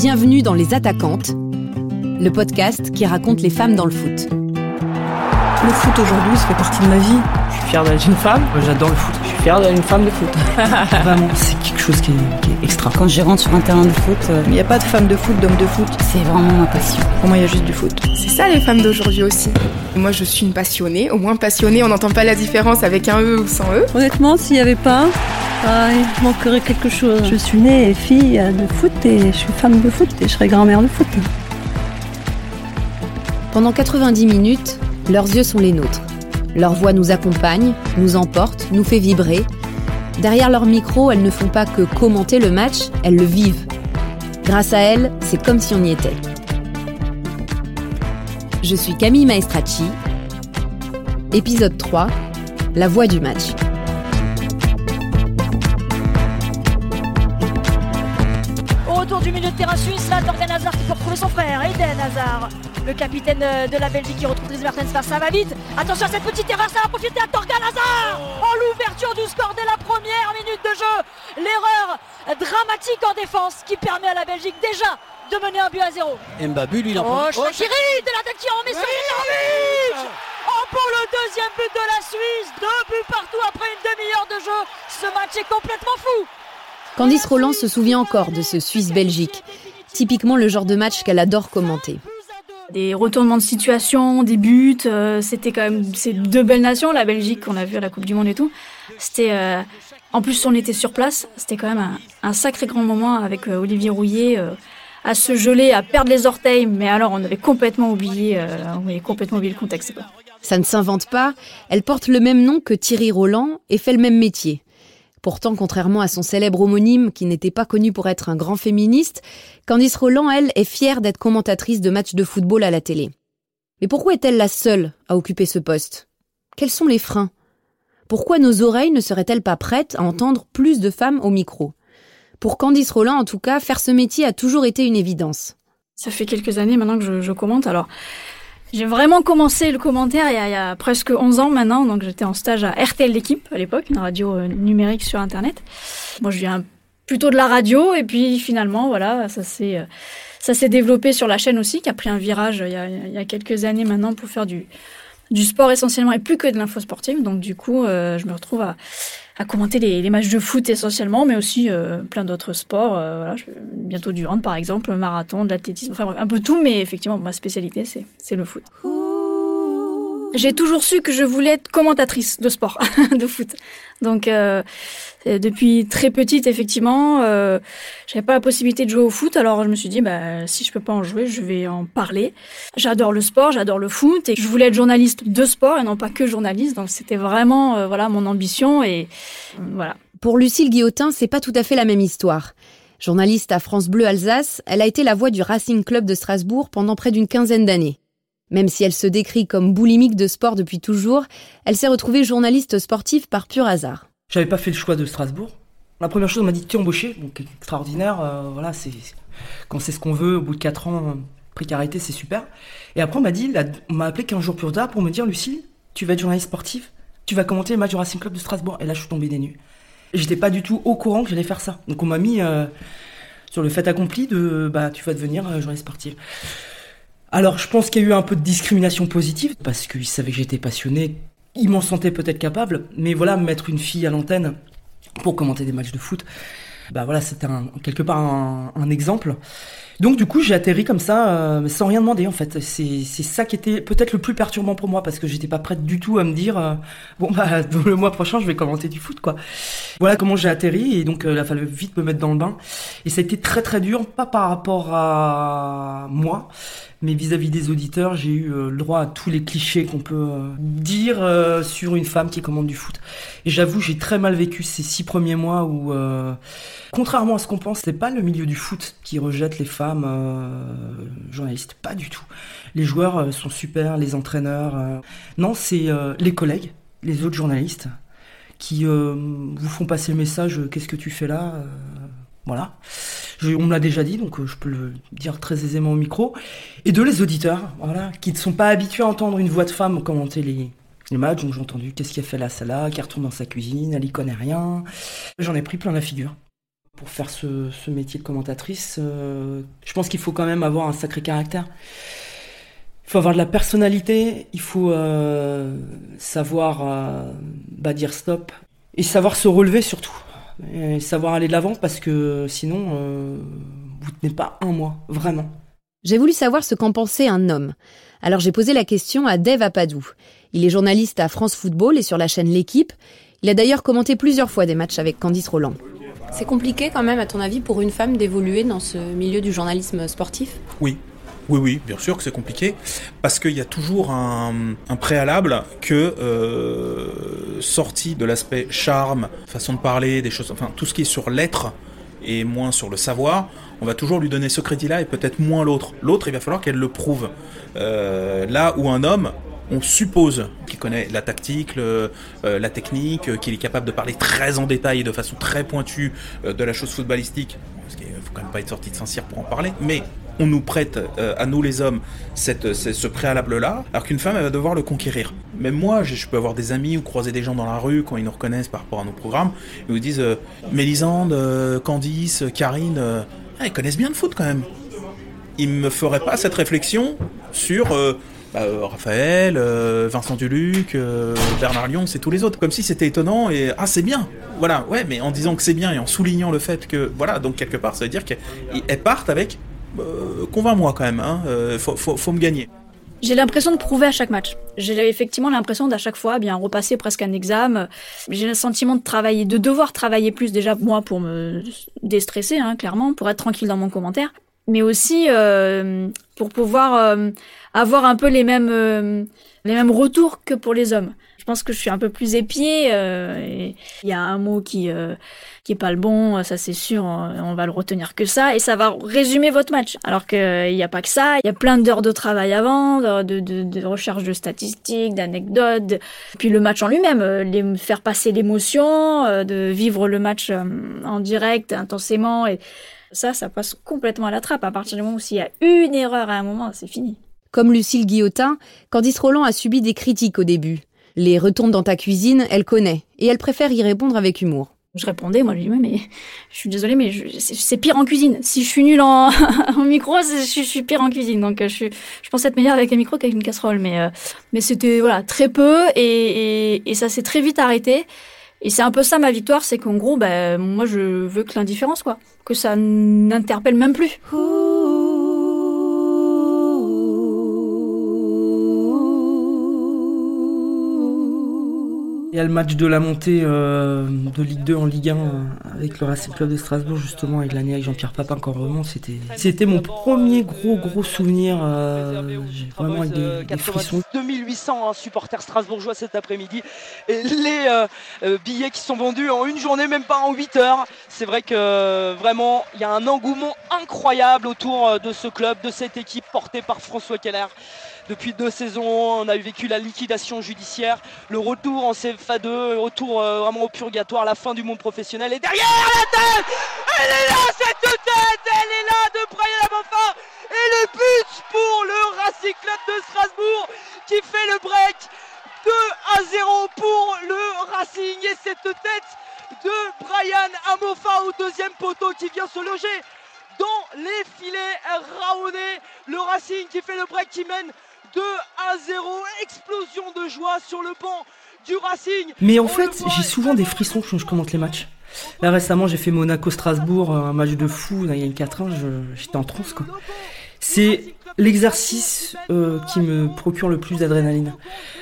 Bienvenue dans Les Attaquantes, le podcast qui raconte les femmes dans le foot. Le foot aujourd'hui, ça fait partie de ma vie. Je suis fier d'être une femme. J'adore le foot. Je suis fier d'être une femme de foot. Vraiment, c'est quelque chose qui est, extra. Quand je rentre sur un terrain de foot, euh, il n'y a pas de femme de foot, d'homme de foot. C'est vraiment ma passion. Pour moi, il y a juste du foot. C'est ça les femmes d'aujourd'hui aussi. Moi, je suis une passionnée. Au moins passionnée, on n'entend pas la différence avec un E ou sans E. Honnêtement, s'il n'y avait pas ah, il manquerait quelque chose. Je suis née fille de foot et je suis femme de foot et je serai grand-mère de foot. Pendant 90 minutes, leurs yeux sont les nôtres. Leur voix nous accompagne, nous emporte, nous fait vibrer. Derrière leur micro, elles ne font pas que commenter le match, elles le vivent. Grâce à elles, c'est comme si on y était. Je suis Camille Maestracci. Épisode 3, La voix du match. Du milieu de terrain suisse, là, Torgan Hazard qui peut retrouver son frère, Eden Hazard, le capitaine de la Belgique qui retrouve Dries Mertens ça va vite. Attention à cette petite erreur, ça va profiter à Torgan Hazard Oh l'ouverture du score dès la première minute de jeu. L'erreur dramatique en défense qui permet à la Belgique déjà de mener un but à zéro. Mbabu, lui, il en Oh, Shakiri de la tête qui en met sur Oh, pour le deuxième but de la Suisse, deux buts partout après une demi-heure de jeu. Ce match est complètement fou. Candice Roland se souvient encore de ce Suisse-Belgique, typiquement le genre de match qu'elle adore commenter. Des retournements de situation, des buts, euh, c'était quand même ces deux belles nations, la Belgique qu'on a vu à la Coupe du Monde et tout. C'était euh, en plus on était sur place, c'était quand même un, sacré grand moment avec euh, Olivier Rouillet à se geler, à perdre les orteils, mais alors on avait complètement oublié, on avait complètement oublié le contexte. Ça ne s'invente pas, elle porte le même nom que Thierry Roland et fait le même métier. Pourtant, contrairement à son célèbre homonyme, qui n'était pas connu pour être un grand féministe, Candice Roland, elle, est fière d'être commentatrice de matchs de football à la télé. Mais pourquoi est-elle la seule à occuper ce poste? Quels sont les freins? Pourquoi nos oreilles ne seraient-elles pas prêtes à entendre plus de femmes au micro? Pour Candice Roland, en tout cas, faire ce métier a toujours été une évidence. Ça fait quelques années maintenant que je, je commente, alors j'ai vraiment commencé le commentaire il y, a, presque 11 ans maintenant, donc j'étais en stage à RTL l'équipe à l'époque, une radio euh, numérique sur Internet. Moi, je viens plutôt de la radio, et puis finalement, voilà, ça s'est euh, ça s'est développé sur la chaîne aussi, qui a pris un virage il y a, il y a quelques années maintenant pour faire du du sport essentiellement et plus que de l'info sportive. Donc du coup, euh, je me retrouve à à commenter les, matchs de foot essentiellement, mais aussi euh, plein d'autres sports. Euh, voilà, bientôt du hand par exemple, marathon, de l'athlétisme, enfin un peu tout, mais effectivement ma spécialité c'est le foot. J'ai toujours su que je voulais être commentatrice de sport, de foot. Donc euh, depuis très petite, effectivement, euh, j'avais pas la possibilité de jouer au foot. Alors je me suis dit, bah si je peux pas en jouer, je vais en parler. J'adore le sport, j'adore le foot, et je voulais être journaliste de sport et non pas que journaliste. Donc c'était vraiment euh, voilà mon ambition et euh, voilà. Pour Lucille Guillotin, c'est pas tout à fait la même histoire. Journaliste à France Bleu Alsace, elle a été la voix du Racing Club de Strasbourg pendant près d'une quinzaine d'années. Même si elle se décrit comme boulimique de sport depuis toujours, elle s'est retrouvée journaliste sportive par pur hasard. J'avais pas fait le choix de Strasbourg. La première chose, on m'a dit t'es embauché, donc extraordinaire. Euh, voilà, c'est quand c'est ce qu'on veut. Au bout de 4 ans, précarité, c'est super. Et après, on m'a dit, on m'a appelé 15 jours plus tard pour me dire Lucie, tu vas être journaliste sportive, tu vas commenter les matchs du Racing Club de Strasbourg. Et là, je suis tombé des nues. J'étais pas du tout au courant que j'allais faire ça. Donc, on m'a mis euh, sur le fait accompli de bah, tu vas devenir euh, journaliste sportive. Alors, je pense qu'il y a eu un peu de discrimination positive, parce qu'ils savaient que j'étais passionné, ils m'en sentaient peut-être capable, mais voilà, mettre une fille à l'antenne pour commenter des matchs de foot, bah voilà, c'était quelque part un, exemple. Donc du coup, j'ai atterri comme ça, euh, sans rien demander en fait. C'est ça qui était peut-être le plus perturbant pour moi parce que j'étais pas prête du tout à me dire euh, bon bah le mois prochain je vais commenter du foot quoi. Voilà comment j'ai atterri et donc euh, il a fallu vite me mettre dans le bain et ça a été très très dur, pas par rapport à moi, mais vis-à-vis des auditeurs, j'ai eu le droit à tous les clichés qu'on peut dire sur une femme qui commande du foot. Et j'avoue, j'ai très mal vécu ces six premiers mois où Contrairement à ce qu'on pense, c'est pas le milieu du foot qui rejette les femmes euh, journalistes, pas du tout. Les joueurs euh, sont super, les entraîneurs. Euh. Non, c'est les collègues, les autres journalistes, qui vous font passer le message qu'est-ce que tu fais là Voilà. on me l'a déjà dit, donc je peux le dire très aisément au micro. Et de les auditeurs, voilà, qui ne sont pas habitués à entendre une voix de femme commenter les, matchs. Donc j'ai entendu qu'est-ce qu'il a fait là, ça là, qui retourne dans sa cuisine, elle y connaît rien. J'en ai pris plein la figure. Pour faire ce, métier de commentatrice, euh, je pense qu'il faut quand même avoir un sacré caractère. Il faut avoir de la personnalité, il faut euh, savoir euh, bah, dire stop et savoir se relever surtout. Et savoir aller de l'avant parce que sinon, vous tenez pas un mois, vraiment. J'ai voulu savoir ce qu'en pensait un homme. Alors j'ai posé la question à Dave Apadou. Il est journaliste à France Football et sur la chaîne L'équipe. Il a d'ailleurs commenté plusieurs fois des matchs avec Candice Roland. C'est compliqué quand même, à ton avis, pour une femme d'évoluer dans ce milieu du journalisme sportif? Oui. Oui, oui, bien sûr que c'est compliqué, parce qu'il y a toujours un, préalable que, euh, sorti de l'aspect charme, façon de parler, des choses, enfin tout ce qui est sur l'être et moins sur le savoir, on va toujours lui donner ce crédit-là et peut-être moins l'autre. L'autre, il va falloir qu'elle le prouve. Euh, là où un homme, on suppose qu'il connaît la tactique, euh, la technique, euh, qu'il est capable de parler très en détail et de façon très pointue euh, de la chose footballistique. Parce qu'il faut quand même pas être sorti de Saint-Cyr pour en parler. Mais on nous prête, à nous les hommes, ce, préalable-là, alors qu'une femme, elle va devoir le conquérir. Même moi, je, peux avoir des amis ou croiser des gens dans la rue quand ils nous reconnaissent par rapport à nos programmes, ils nous disent Mélisande, Candice, Karine, ah, ils connaissent bien le foot quand même. Ils me feraient pas cette réflexion sur bah, euh, Raphaël, euh, Vincent Duluc, euh, Bernard Lyon, c'est tous les autres. Comme si c'était étonnant et ah c'est bien. Voilà, ouais, mais en disant que c'est bien et en soulignant le fait que voilà, donc quelque part ça veut dire qu'elles partent avec convainc-moi quand même, hein, faut me gagner. J'ai l'impression de prouver à chaque match. J'ai effectivement l'impression d'à chaque fois eh bien repasser presque un examen. J'ai le sentiment de travailler, de devoir travailler plus déjà moi pour me déstresser, hein, clairement, pour être tranquille dans mon commentaire, mais aussi euh, pour pouvoir euh, avoir un peu les mêmes euh, les mêmes retours que pour les hommes. Je pense que je suis un peu plus épiée. Il y a un mot qui qui est pas le bon, ça c'est sûr, on, va le retenir que ça, et ça va résumer votre match. Alors qu'il n'y a pas que ça, il y a plein d'heures de travail avant, de, de, de recherche de statistiques, d'anecdotes, puis le match en lui-même, les, faire passer l'émotion, de vivre le match en direct, intensément, et ça, ça passe complètement à la trappe. À partir du moment où s'il y a une erreur à un moment, c'est fini. Comme Lucille Guillotin, Candice Roland a subi des critiques au début. Les retombes dans ta cuisine, elle connaît, et elle préfère y répondre avec humour. Je répondais, moi je dis, mais je suis désolée, mais c'est pire en cuisine. Si je suis nulle en, en micro, je, je suis pire en cuisine. Donc euh, je, je pense être meilleure avec un micro qu'avec une casserole. Mais, euh, mais c'était voilà très peu et, et, et ça s'est très vite arrêté. Et c'est un peu ça ma victoire, c'est qu'en gros, ben, moi je veux que l'indifférence, quoi. Que ça n'interpelle même plus. Il y a le match de la montée euh, de Ligue 2 en Ligue 1 euh, avec le Racing Club de Strasbourg justement avec l'année avec Jean-Pierre Papin quand remonte c'était c'était mon premier gros gros souvenir euh, j'ai vraiment eu des, des frissons 2800 hein, supporters strasbourgeois cet après-midi. Les euh, euh, billets qui sont vendus en une journée, même pas en 8 heures. C'est vrai que euh, vraiment, il y a un engouement incroyable autour euh, de ce club, de cette équipe portée par François Keller. Depuis deux saisons, on a vécu la liquidation judiciaire, le retour en CFA2, le retour euh, vraiment au purgatoire, la fin du monde professionnel. Et derrière la tête, elle est là, cette tête, elle est là de Brian Amofa. Et le but pour le Racing Club de Strasbourg qui fait le break 2 à 0 pour le Racing et cette tête de Brian Amofa au deuxième poteau qui vient se loger dans les filets Raoné. Le Racing qui fait le break qui mène 2 à 0. Explosion de joie sur le banc du Racing. mais en fait j'ai souvent des frissons quand je commente les matchs là récemment j'ai fait Monaco-Strasbourg un match de fou il y a une 4-1 je- j'étais en transe quoi c'est l'exercice euh, qui me procure le plus d'adrénaline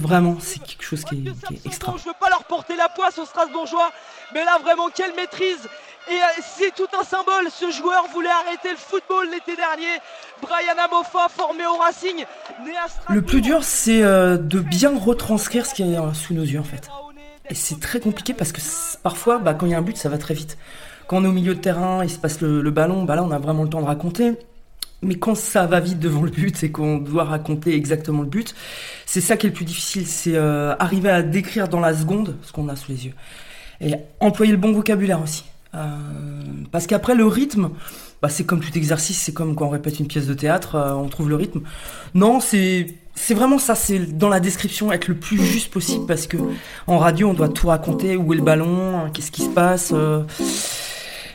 vraiment c'est quelque chose qui est, qui est extra Je veux pas leur porter la poisse aux Strasbourgeois, mais là vraiment quelle maîtrise et euh, c'est tout un symbole, ce joueur voulait arrêter le football l'été dernier. Brian Amofa formé au Racing, né à. Le plus dur, c'est euh, de bien retranscrire ce qui est euh, sous nos yeux, en fait. Et c'est très compliqué parce que parfois, bah, quand il y a un but, ça va très vite. Quand on est au milieu de terrain, il se passe le, le ballon, bah là, on a vraiment le temps de raconter. Mais quand ça va vite devant le but et qu'on doit raconter exactement le but, c'est ça qui est le plus difficile, c'est euh, arriver à décrire dans la seconde ce qu'on a sous les yeux. Et employer le bon vocabulaire aussi. Euh, parce qu'après, le rythme, bah, c'est comme tout exercice, c'est comme quand on répète une pièce de théâtre, euh, on trouve le rythme. Non, c'est c'est vraiment ça, c'est dans la description être le plus juste possible parce que en radio on doit tout raconter, où est le ballon, euh, qu'est-ce qui se passe. euh.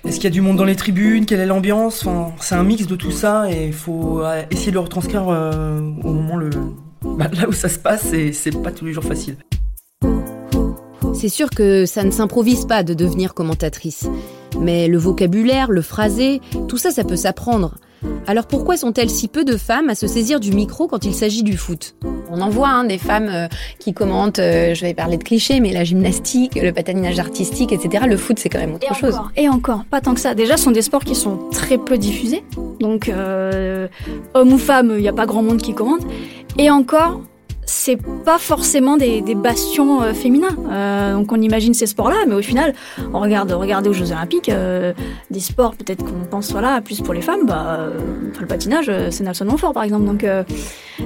Est-ce qu'il y a du monde dans les tribunes Quelle est l'ambiance enfin, C'est un mix de tout ça et il faut essayer de le retranscrire au moment le... Bah, là où ça se passe et c'est pas tous les jours facile. C'est sûr que ça ne s'improvise pas de devenir commentatrice. Mais le vocabulaire, le phrasé, tout ça, ça peut s'apprendre. Alors pourquoi sont-elles si peu de femmes à se saisir du micro quand il s'agit du foot? On en voit hein, des femmes euh, qui commentent, euh, je vais parler de clichés, mais la gymnastique, le patinage artistique, etc. Le foot, c'est quand même autre et chose. Encore, et encore, pas tant que ça. Déjà, ce sont des sports qui sont très peu diffusés. Donc, euh, homme ou femme, il n'y a pas grand monde qui commente. Et encore, c'est pas forcément des, bastions euh, féminins. Euh, donc on imagine ces sports-là, mais au final, on regarde, regardez aux Jeux Olympiques, euh, des sports peut-être qu'on pense voilà plus pour les femmes. Bah, le patinage, c'est Nelson Montfort par exemple. Donc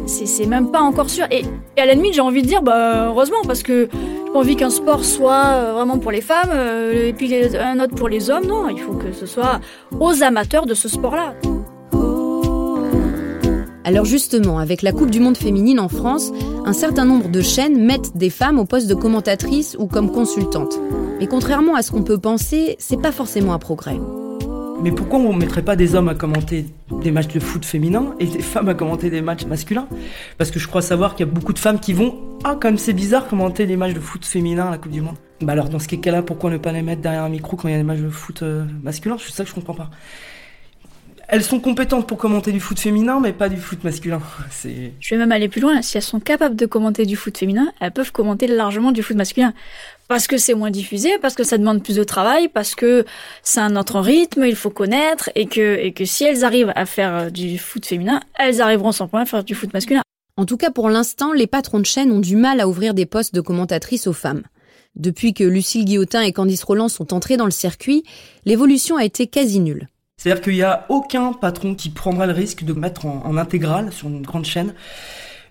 c'est même pas encore sûr. Et, et à la limite, j'ai envie de dire, bah heureusement, parce que j'ai pas envie qu'un sport soit vraiment pour les femmes et puis un autre pour les hommes. Non, il faut que ce soit aux amateurs de ce sport-là. Alors justement, avec la Coupe du Monde féminine en France, un certain nombre de chaînes mettent des femmes au poste de commentatrices ou comme consultantes. Mais contrairement à ce qu'on peut penser, c'est pas forcément un progrès. Mais pourquoi on ne mettrait pas des hommes à commenter des matchs de foot féminin et des femmes à commenter des matchs masculins? Parce que je crois savoir qu'il y a beaucoup de femmes qui vont Ah, comme c'est bizarre commenter les matchs de foot féminin à la Coupe du Monde. Bah alors dans ce cas-là, pourquoi ne pas les mettre derrière un micro quand il y a des matchs de foot euh, masculin C'est ça que je comprends pas. Elles sont compétentes pour commenter du foot féminin, mais pas du foot masculin. C'est Je vais même aller plus loin. Si elles sont capables de commenter du foot féminin, elles peuvent commenter largement du foot masculin. Parce que c'est moins diffusé, parce que ça demande plus de travail, parce que c'est un autre rythme, il faut connaître, et que, et que si elles arrivent à faire euh, du foot féminin, elles arriveront sans problème à faire du foot masculin. En tout cas, pour l'instant, les patrons de chaînes ont du mal à ouvrir des postes de commentatrices aux femmes. Depuis que Lucille Guillotin et Candice Roland sont entrées dans le circuit, l'évolution a été quasi nulle. C'est-à-dire qu'il n'y a aucun patron qui prendra le risque de mettre en, intégrale sur une grande chaîne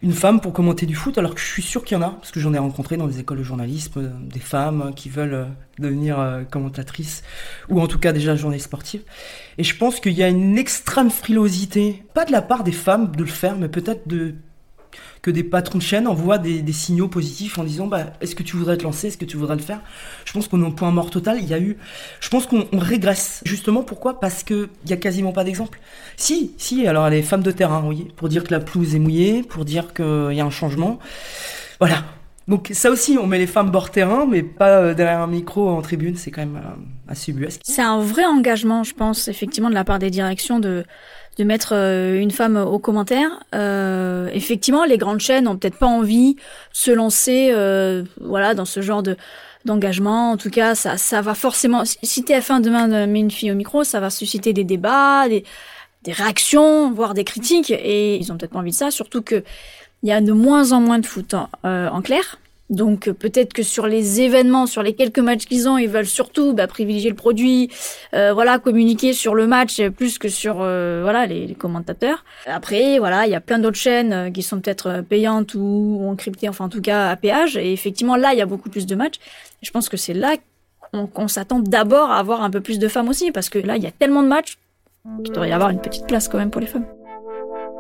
une femme pour commenter du foot, alors que je suis sûr qu'il y en a, parce que j'en ai rencontré dans les écoles de journalisme, euh, des femmes qui veulent euh, devenir euh, commentatrices, ou en tout cas déjà journalistes sportives. Et je pense qu'il y a une extrême frilosité, pas de la part des femmes de le faire, mais peut-être de que des patrons de chaîne envoient des, signaux positifs en disant bah, est-ce que tu voudrais te lancer, est-ce que tu voudrais le faire? Je pense qu'on est au point mort total. Il y a eu, je pense qu'on on régresse. Justement, pourquoi? Parce que il y a quasiment pas d'exemple. Si, si. Alors les femmes de terrain, oui, pour dire que la pelouse est mouillée, pour dire qu'il y a un changement. Voilà. Donc ça aussi, on met les femmes bord terrain, mais pas euh, derrière un micro en tribune. C'est quand même euh, assez ubuesque. C'est un vrai engagement, je pense, effectivement, de la part des directions de, de mettre euh, une femme aux commentaires. Effectivement, les grandes chaînes ont peut-être pas envie de se lancer, voilà, dans ce genre de d'engagement. En tout cas, ça, ça va forcément. Si TF1 demain met une fille au micro, ça va susciter des débats, des, des réactions, voire des critiques. Et ils ont peut-être pas envie de ça, surtout que il y a de moins en moins de foot en, euh, en clair. Donc euh, peut-être que sur les événements, sur les quelques matchs qu'ils ont, ils veulent surtout bah, privilégier le produit, euh, voilà, communiquer sur le match euh, plus que sur euh, voilà les, les commentateurs. Après, voilà, il y a plein d'autres chaînes euh, qui sont peut-être payantes ou encryptées, enfin en tout cas à péage. Et effectivement, là, il y a beaucoup plus de matchs. Je pense que c'est là qu'on qu'on s'attend d'abord à avoir un peu plus de femmes aussi, parce que là, il y a tellement de matchs qu'il devrait y avoir une petite place quand même pour les femmes.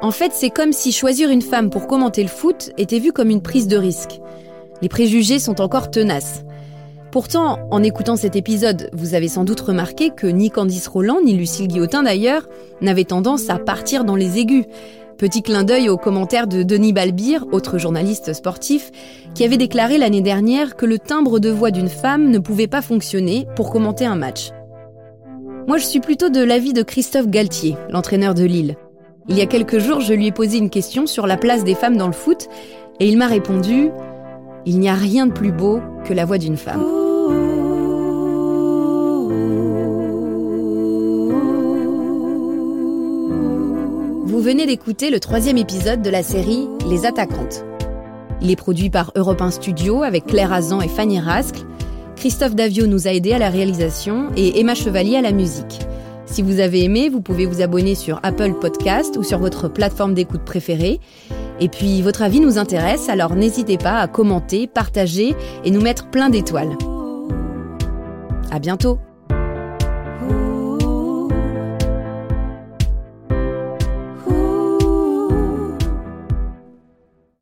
En fait, c'est comme si choisir une femme pour commenter le foot était vu comme une prise de risque. Les préjugés sont encore tenaces. Pourtant, en écoutant cet épisode, vous avez sans doute remarqué que ni Candice Roland, ni Lucille Guillotin d'ailleurs, n'avaient tendance à partir dans les aigus. Petit clin d'œil aux commentaires de Denis Balbir, autre journaliste sportif, qui avait déclaré l'année dernière que le timbre de voix d'une femme ne pouvait pas fonctionner pour commenter un match. Moi, je suis plutôt de l'avis de Christophe Galtier, l'entraîneur de Lille. Il y a quelques jours, je lui ai posé une question sur la place des femmes dans le foot, et il m'a répondu Il n'y a rien de plus beau que la voix d'une femme. Vous venez d'écouter le troisième épisode de la série Les Attaquantes. Il est produit par Europe 1 Studio avec Claire Azan et Fanny Rascle. Christophe Davio nous a aidés à la réalisation et Emma Chevalier à la musique. Si vous avez aimé, vous pouvez vous abonner sur Apple Podcast ou sur votre plateforme d'écoute préférée. Et puis, votre avis nous intéresse, alors n'hésitez pas à commenter, partager et nous mettre plein d'étoiles. À bientôt!